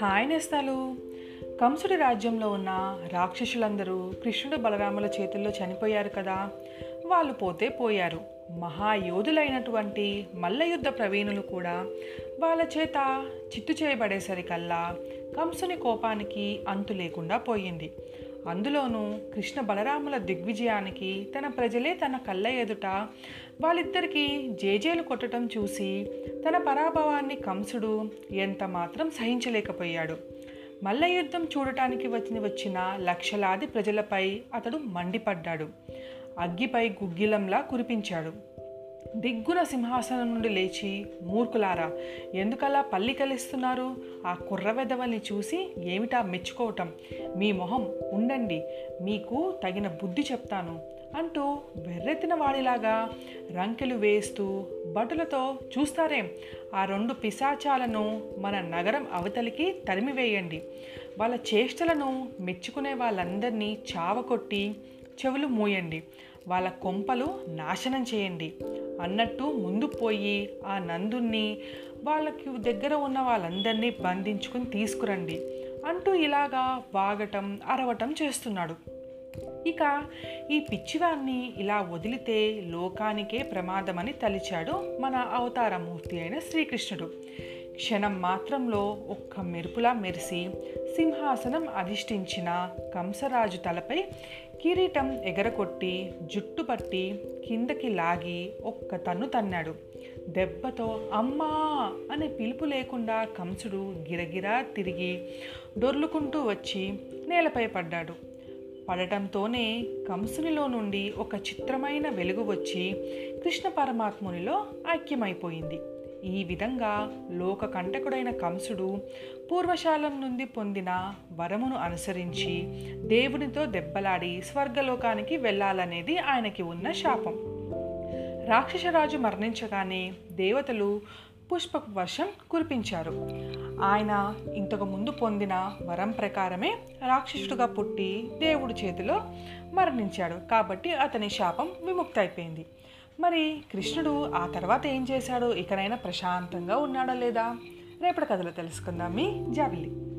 Hi నేస్తాలు. కంసుడి రాజ్యంలో ఉన్న రాక్షసులందరూ కృష్ణుడు బలరాముల చేతుల్లో చనిపోయారు కదా. వాళ్ళు పోతే పోయారు. మహాయోధులైనటువంటి మల్లయుద్ధ ప్రవీణులు కూడా వాళ్ళ చేత చిత్తు చేయబడేసరికల్లా కంసుని కోపానికి అంతు లేకుండా పోయింది. అందులోనూ కృష్ణ బలరాముల దిగ్విజయానికి తన ప్రజలే తన కళ్ళ ఎదుట వాళ్ళిద్దరికీ జేజేలు కొట్టడం చూసి తన పరాభవాన్ని కంసుడు ఎంత మాత్రం సహించలేకపోయాడు. మల్ల యుద్ధం చూడటానికి వచ్చి వచ్చిన లక్షలాది ప్రజలపై అతడు మండిపడ్డాడు. అగ్గిపై గుగ్గిలంలా కురిపించాడు. దిగ్గున సింహాసనం నుండి లేచి మూర్ఖులారా ఎందుకలా పల్లికలిస్తున్నారు ఆ కుర్రవెదవల్ని చూసి ఏమిటా మెచ్చుకోవటం? మీ మొహం ఉండండి మీకు తగిన బుద్ధి చెప్తాను అంటూ వెర్రెత్తిన వాడిలాగా రంకెలు వేస్తూ భటులతో చూస్తారేం? ఆ రెండు పిశాచాలను మన నగరం అవతలికి తరిమివేయండి. వాళ్ళ చేష్టలను మెచ్చుకునే వాళ్ళందరినీ చావకొట్టి చెవులు మూయండి. వాళ్ళ కొంపలు నాశనం చేయండి. అన్నట్టు ముందు పోయి ఆ నందుణ్ణి వాళ్ళకి దగ్గర ఉన్న వాళ్ళందరినీ బంధించుకుని తీసుకురండి అంటూ ఇలాగా వాగటం అరవటం చేస్తున్నాడు. ఇక ఈ పిచ్చివాన్ని ఇలా వదిలితే లోకానికే ప్రమాదమని తలిచాడు మన అవతారమూర్తి అయిన శ్రీకృష్ణుడు. క్షణం మాత్రంలో ఒక్క మెరుపులా మెరిసి సింహాసనం అధిష్ఠించిన కంసరాజు తలపై కిరీటం ఎగరకొట్టి జుట్టు పట్టి కిందకి లాగి ఒక్క తన్ను తన్నాడు. దెబ్బతో అమ్మా అనే పిలుపు లేకుండా కంసుడు గిరగిరా తిరిగి డొర్లుకుంటూ వచ్చి నేలపై పడ్డాడు. పడటంతోనే కంసునిలో నుండి ఒక చిత్రమైన వెలుగు వచ్చి కృష్ణ పరమాత్మునిలో ఐక్యమైపోయింది. ఈ విధంగా లోక కంటకుడైన కంసుడు పూర్వశాలం నుండి పొందిన వరమును అనుసరించి దేవునితో దెబ్బలాడి స్వర్గలోకానికి వెళ్ళాలనేది ఆయనకి ఉన్న శాపం. రాక్షసరాజు మరణించగానే దేవతలు పుష్ప వర్షం కురిపించారు. ఆయన ఇంతకు ముందు పొందిన వరం ప్రకారమే రాక్షసుడుగా పుట్టి దేవుడి చేతిలో మరణించాడు. కాబట్టి అతని శాపం విముక్తి అయిపోయింది మరి కృష్ణుడు ఆ తర్వాత ఏం చేశాడు? ఇకనైనా ప్రశాంతంగా ఉన్నాడా లేదా? రేపటి కథలో తెలుసుకుందాం మీ జాబిల్లి.